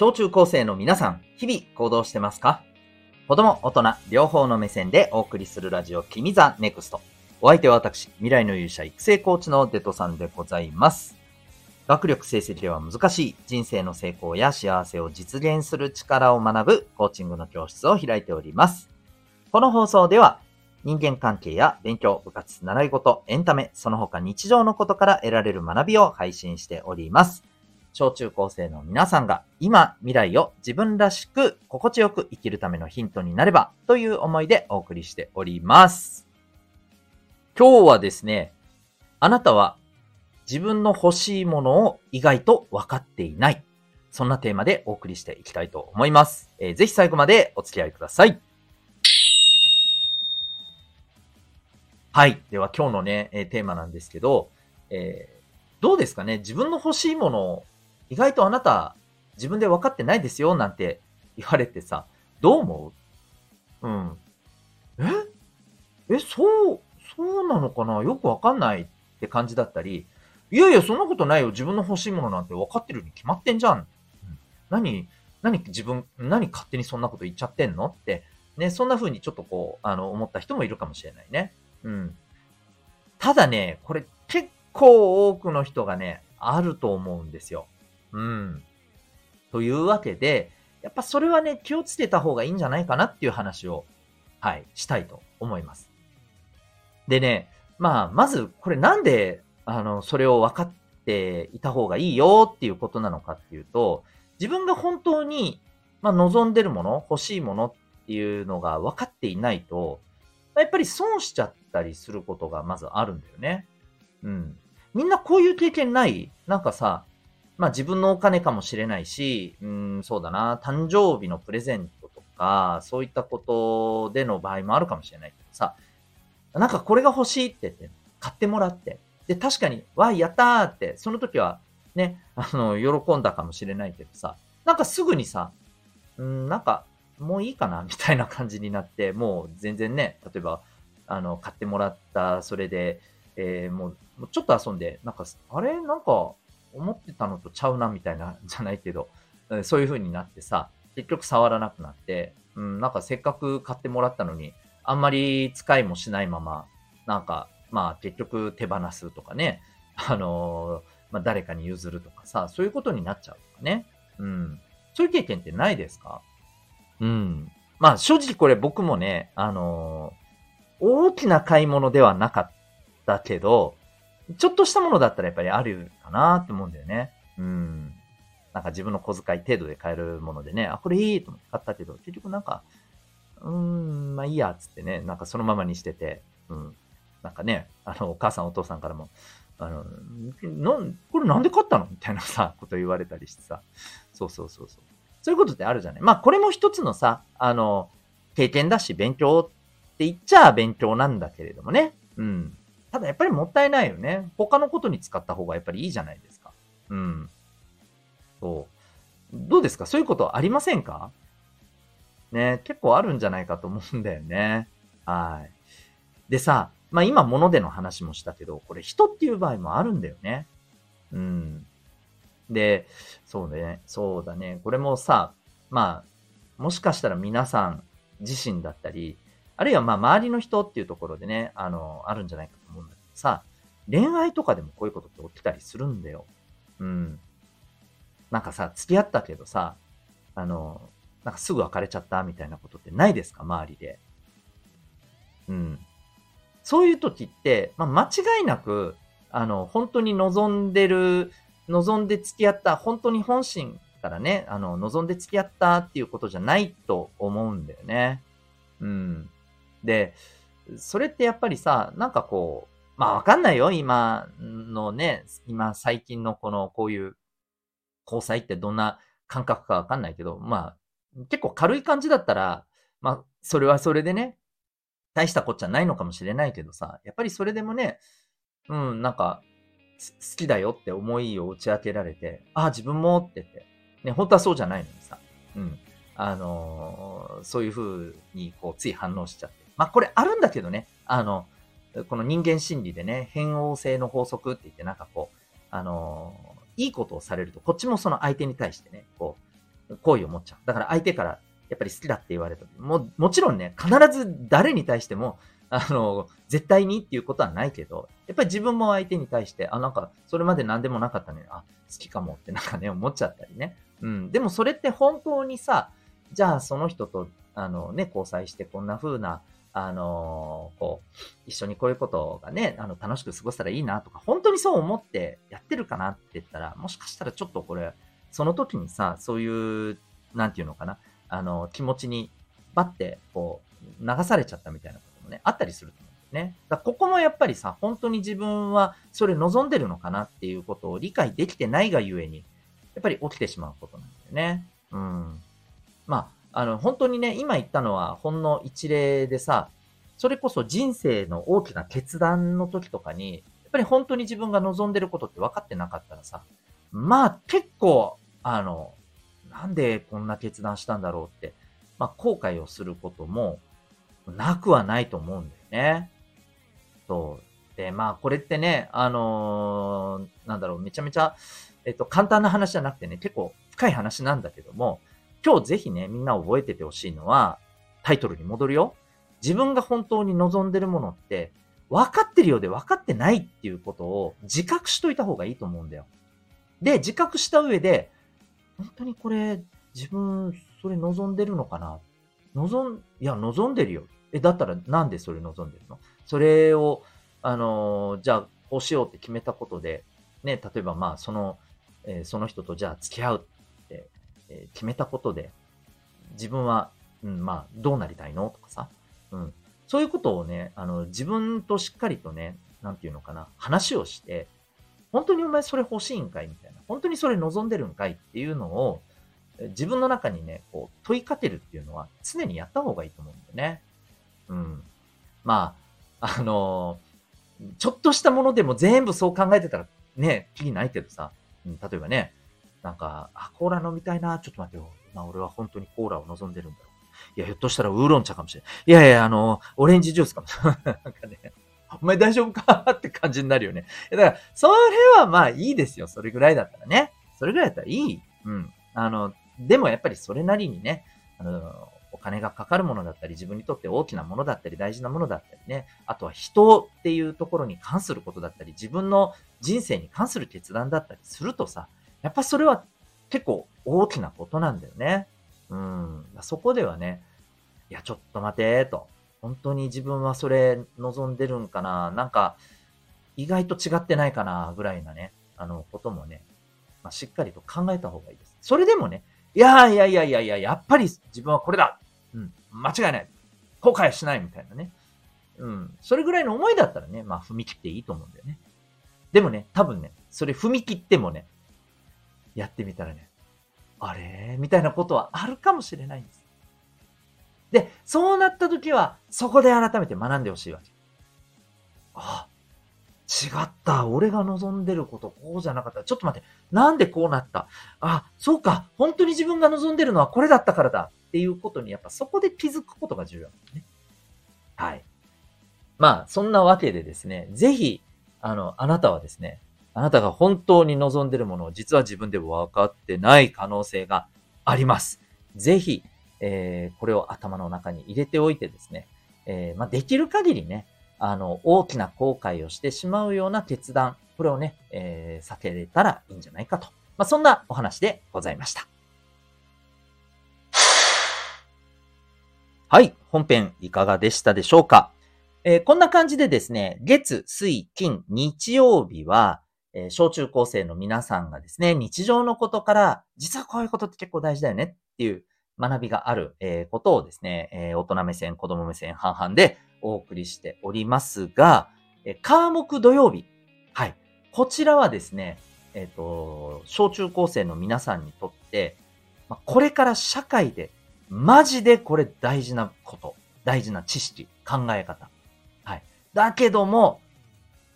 小中高生の皆さん、日々行動してますか？子供、大人、両方の目線でお送りするラジオ、君 the NEXT。お相手は私、未来の勇者育成コーチのデトさんでございます。学力成績では難しい人生の成功や幸せを実現する力を学ぶコーチングの教室を開いております。この放送では人間関係や勉強、部活、習い事、エンタメ、その他日常のことから得られる学びを配信しております。小中高生の皆さんが今、未来を自分らしく心地よく生きるためのヒントになればという思いでお送りしております。今日はですね、あなたは自分の欲しいものを意外と分かっていない。そんなテーマでお送りしていきたいと思います。えー、ぜひ最後までお付き合いください。はい。では今日のね、えー、テーマなんですけど、えー、どうですかね？自分の欲しいものを意外とあなた自分で分かってないですよなんて言われてさ、どう思う？うん。え？え、そう、そうなのかな？よくわかんないって感じだったり、いやいや、そんなことないよ。自分の欲しいものなんて分かってるに決まってんじゃん。うん、何、何自分、何勝手にそんなこと言っちゃってんの？って、ね、そんな風にちょっとこう、あの、思った人もいるかもしれないね。うん。ただね、これ結構多くの人がね、あると思うんですよ。うん。というわけで、やっぱそれはね、気をつけた方がいいんじゃないかなっていう話を、はい、したいと思います。でね、まあ、まず、これなんで、あの、それを分かっていた方がいいよっていうことなのかっていうと、自分が本当に、まあ、望んでるもの、欲しいものっていうのが分かっていないと、やっぱり損しちゃったりすることがまずあるんだよね。うん。みんなこういう経験ない？なんかさ、まあ自分のお金かもしれないし、うん、そうだな、誕生日のプレゼントとか、そういったことでの場合もあるかもしれないけどさ、なんかこれが欲しいって言って、買ってもらって、で、確かに、わい、やったーって、その時はね、あの、喜んだかもしれないけどさ、なんかすぐにさ、うん、なんか、もういいかなみたいな感じになって、もう全然ね、例えば、あの、買ってもらった、それで、えー、もう、ちょっと遊んで、なんか、あれ？なんか、思ってたのとちゃうなみたいな、じゃないけど、そういう風になってさ、結局触らなくなって、うん、なんかせっかく買ってもらったのに、あんまり使いもしないまま、なんか、まあ結局手放すとかね、あのー、まあ誰かに譲るとかさ、そういうことになっちゃうとかね。うん。そういう経験ってないですか？うん。まあ正直これ僕もね、あのー、大きな買い物ではなかったけど、ちょっとしたものだったらやっぱりあるかなって思うんだよね。うん。なんか自分の小遣い程度で買えるものでね、あ、これいいと思って買ったけど、結局なんか、うーん、まあいいや、つってね、なんかそのままにしてて、うん。なんかね、あの、お母さんお父さんからも、あの、なんこれなんで買ったの？みたいなさ、こと言われたりしてさ。そうそうそうそう。そういうことってあるじゃない。まあこれも一つのさ、あの、経験だし勉強って言っちゃ勉強なんだけれどもね。うん。ただやっぱりもったいないよね。他のことに使った方がやっぱりいいじゃないですか。うん。そう。どうですか？そういうことありませんか？ね、結構あるんじゃないかと思うんだよね。はい。でさ、まあ今物での話もしたけど、これ人っていう場合もあるんだよね。うん。で、そうね、そうだね。これもさ、まあ、もしかしたら皆さん自身だったり、あるいはまあ周りの人っていうところでね、あの、あるんじゃないかさ、恋愛とかでもこういうことって起きたりするんだよ。うん。なんかさ、付き合ったけどさ、あの、なんかすぐ別れちゃったみたいなことってないですか？周りで。うん。そういう時って、まあ、間違いなく、あの、本当に望んでる、望んで付き合った、本当に本心からね、あの、望んで付き合ったっていうことじゃないと思うんだよね。うん。で、それってやっぱりさ、なんかこう、まあわかんないよ、今のね、今最近のこの、こういう交際ってどんな感覚かわかんないけど、まあ、結構軽い感じだったら、まあ、それはそれでね、大したこっちゃないのかもしれないけどさ、やっぱりそれでもね、うん、なんか、好きだよって思いを打ち明けられて、ああ、自分もって言って、ね、本当はそうじゃないのにさ、うん、あのー、そういう風にこう、つい反応しちゃって。まあ、これあるんだけどね、あの、この人間心理でね、変応性の法則って言って、なんかこう、あの、いいことをされると、こっちもその相手に対してね、こう、好意を持っちゃう。だから相手からやっぱり好きだって言われた。も、もちろんね、必ず誰に対しても、あの、絶対にっていうことはないけど、やっぱり自分も相手に対して、あ、なんか、それまで何でもなかったのに、あ、好きかもってなんかね、思っちゃったりね。うん。でもそれって本当にさ、じゃあその人と、あのね、交際してこんな風な、あのこう、一緒にこういうことがね、あの、楽しく過ごせたらいいなとか、本当にそう思ってやってるかなって言ったら、もしかしたらちょっとこれ、その時にさ、そういう、なんていうのかな、あの、気持ちに、バッて、こう、流されちゃったみたいなこともね、あったりすると思うんだよね。だここもやっぱりさ、本当に自分はそれ望んでるのかなっていうことを理解できてないがゆえに、やっぱり起きてしまうことなんだよね。うん。まあ、あの、本当にね、今言ったのはほんの一例でさ、それこそ人生の大きな決断の時とかに、やっぱり本当に自分が望んでることって分かってなかったらさ、まあ結構、あの、なんでこんな決断したんだろうって、まあ、後悔をすることもなくはないと思うんだよね。そう。で、まあ、これってね、あのー、なんだろう、めちゃめちゃ、えっと、簡単な話じゃなくてね、結構深い話なんだけども、今日ぜひね、みんな覚えててほしいのは、タイトルに戻るよ。自分が本当に望んでるものって、分かってるようで分かってないっていうことを自覚しといた方がいいと思うんだよ。で、自覚した上で、本当にこれ、自分、それ望んでるのかな？望ん、いや、望んでるよ。え、だったらなんでそれ望んでるの？それを、あのー、じゃあ、こうしようって決めたことで、ね、例えばまあ、その、えー、その人とじゃあ付き合う、え、決めたことで、自分は、うん、まあ、どうなりたいの？とかさ、うん。そういうことをね、あの、自分としっかりとね、なんていうのかな、話をして、本当にお前それ欲しいんかい？みたいな。本当にそれ望んでるんかい？っていうのを、自分の中にね、こう、問いかけるっていうのは常にやった方がいいと思うんだよね。うん。まあ、あのー、ちょっとしたものでも全部そう考えてたらね、気にないけどさ、うん、例えばね、なんか、あ、コーラ飲みたいな、ちょっと待ってよ。まあ俺は本当にコーラを望んでるんだろう。いや、ひょっとしたらウーロン茶かもしれない。いやいや、あの、オレンジジュースかもしれない。なんかね、お前大丈夫か？って感じになるよね。だから、それはまあいいですよ。それぐらいだったらね。それぐらいだったらいい。うん。あの、でもやっぱりそれなりにね、あの、お金がかかるものだったり、自分にとって大きなものだったり、大事なものだったりね、あとは人っていうところに関することだったり、自分の人生に関する決断だったりするとさ、やっぱそれは結構大きなことなんだよね。うん。そこではね、いや、ちょっと待て、と。本当に自分はそれ望んでるんかななんか、意外と違ってないかなぐらいなね、あの、こともね、まあ、しっかりと考えた方がいいです。それでもね、いやいやいやいやいや、やっぱり自分はこれだうん、間違いない。後悔しないみたいなね。うん。それぐらいの思いだったらね、まあ踏み切っていいと思うんだよね。でもね、多分ね、それ踏み切ってもね、やってみたらね、あれ？みたいなことはあるかもしれないんです。で、そうなった時は、そこで改めて学んでほしいわけ。あ、違った。俺が望んでること、こうじゃなかった。ちょっと待って。なんでこうなった？あ、そうか。本当に自分が望んでるのはこれだったからだ。っていうことに、やっぱそこで気づくことが重要なんですね。はい。まあ、そんなわけでですね、ぜひ、あの、あなたはですね、あなたが本当に望んでいるものを実は自分で分かってない可能性があります。ぜひ、えー、これを頭の中に入れておいてですね、えー、まあ、できる限りね、あの、大きな後悔をしてしまうような決断、これをね、えー、避けれたらいいんじゃないかと。まあ、そんなお話でございました。はい、本編いかがでしたでしょうか？えー、こんな感じでですね、月、水、金、日曜日は、えー、小中高生の皆さんがですね、日常のことから、実はこういうことって結構大事だよねっていう学びがある、えことをですね、え大人目線、子供目線半々でお送りしておりますが、え科目土曜日。はい。こちらはですね、えっ、ー、と、小中高生の皆さんにとって、まこれから社会で、マジでこれ大事なこと、大事な知識、考え方。はい。だけども、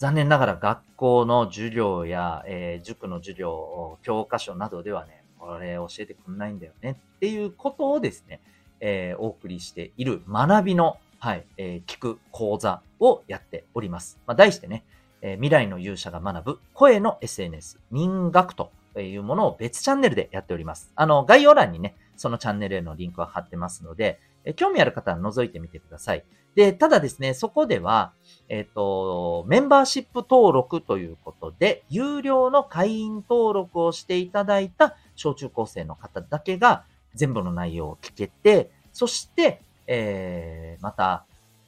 残念ながら学校の授業や、えー、塾の授業、教科書などではね、これ教えてくんないんだよねっていうことをですね、えー、お送りしている学びの、はい、えー、聞く講座をやっております。まあ、題してね、えー、未来の勇者が学ぶ声の SNS 民学というものを別チャンネルでやっております。あの、概要欄にね、そのチャンネルへのリンクは貼ってますので、え興味ある方は覗いてみてください。で、ただですね、そこでは、えっ、ー、と、メンバーシップ登録ということで、有料の会員登録をしていただいた小中高生の方だけが全部の内容を聞けて、そして、えー、また、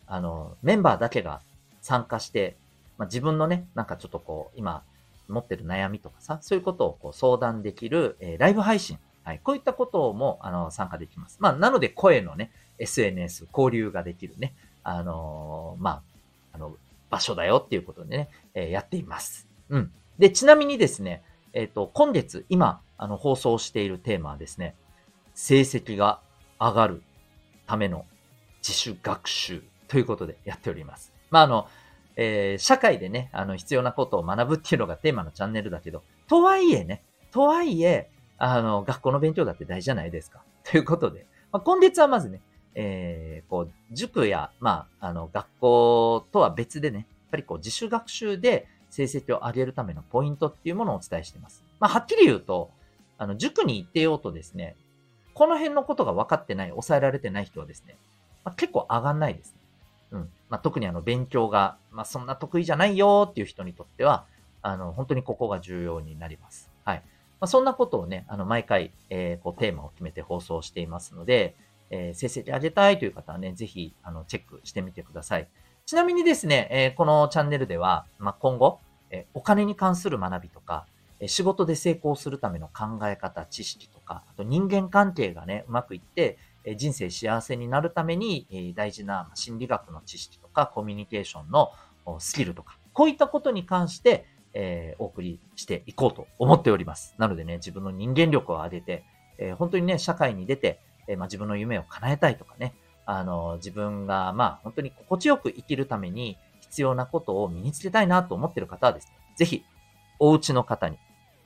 あの、メンバーだけが参加して、まあ、自分のね、なんかちょっとこう、今、持ってる悩みとかさ、そういうことをこう相談できる、えー、ライブ配信。はい。こういったことも、あの、参加できます。まあ、なので声のね、SNS、交流ができるね、あのー、まあ、あの、場所だよっていうことでね、えー、やっています。うん。で、ちなみにですね、えっ、と、今月、今、あの、放送しているテーマはですね、成績が上がるための自主学習ということでやっております。まあ、あの、えー、社会でね、あの、必要なことを学ぶっていうのがテーマのチャンネルだけど、とはいえね、とはいえ、あの、学校の勉強だって大事じゃないですか。ということで、まあ、今月はまずね、えー、こう、塾や、まあ、あの、学校とは別でね、やっぱりこう、自主学習で成績を上げるためのポイントっていうものをお伝えしています。まあ、はっきり言うと、あの、塾に行ってようとですね、この辺のことが分かってない、抑えられてない人はですね、まあ、結構上がんないですね。うん。まあ、特にあの、勉強が、まあ、そんな得意じゃないよっていう人にとっては、あの、本当にここが重要になります。はい。まあ、そんなことをね、あの、毎回、えー、こう、テーマを決めて放送していますので、えー、成績上げたいという方はね、ぜひ、あの、チェックしてみてください。ちなみにですね、えー、このチャンネルでは、まあ、今後、えお金に関する学びとか、え仕事で成功するための考え方、知識とか、あと人間関係がね、うまくいって、え人生幸せになるために、え大事な心理学の知識とか、コミュニケーションのスキルとか、こういったことに関して、えー、お送りしていこうと思っております。なのでね、自分の人間力を上げて、えー、本当にね、社会に出て、えー、まあ、自分の夢を叶えたいとかね、あの、自分が、まあ、本当に心地よく生きるために必要なことを身につけたいなと思ってる方はですね、ぜひ、お家の方に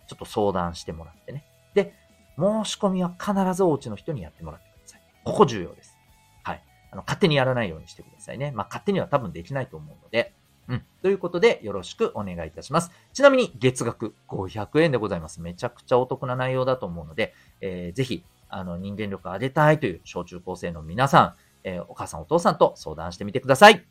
ちょっと相談してもらってね。で、申し込みは必ずお家の人にやってもらってください。ここ重要です。はい。あの、勝手にやらないようにしてくださいね。まあ、勝手には多分できないと思うので、うん。ということで、よろしくお願いいたします。ちなみに、月額500円でございます。めちゃくちゃお得な内容だと思うので、えー、ぜひ、あの、人間力を上げたいという小中高生の皆さん、えー、お母さんお父さんと相談してみてください。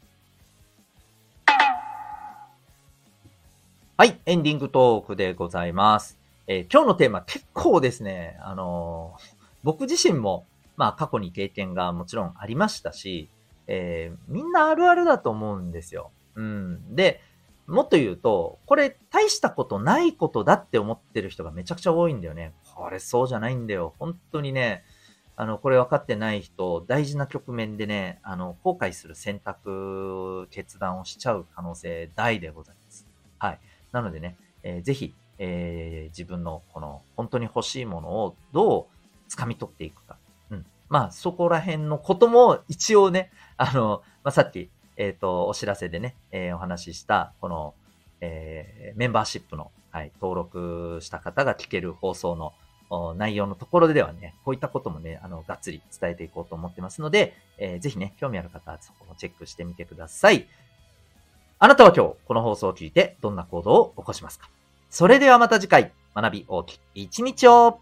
はい、エンディングトークでございます。えー、今日のテーマ結構ですね、あのー、僕自身も、まあ過去に経験がもちろんありましたし、えー、みんなあるあるだと思うんですよ。うん。で、もっと言うと、これ大したことないことだって思ってる人がめちゃくちゃ多いんだよね。これそうじゃないんだよ。本当にね、あの、これ分かってない人、大事な局面でね、あの、後悔する選択、決断をしちゃう可能性大でございます。はい。なのでね、えー、ぜひ、えー、自分のこの本当に欲しいものをどう掴み取っていくか。うん。まあ、そこら辺のことも一応ね、あの、まあ、さっき、えっ、ー、と、お知らせでね、えー、お話しした、この、えー、メンバーシップの、はい、登録した方が聞ける放送の内容のところではね、こういったこともね、あの、がっつり伝えていこうと思ってますので、えー、ぜひね、興味ある方はそこもチェックしてみてください。あなたは今日、この放送を聞いて、どんな行動を起こしますか？それではまた次回、学び大きい一日を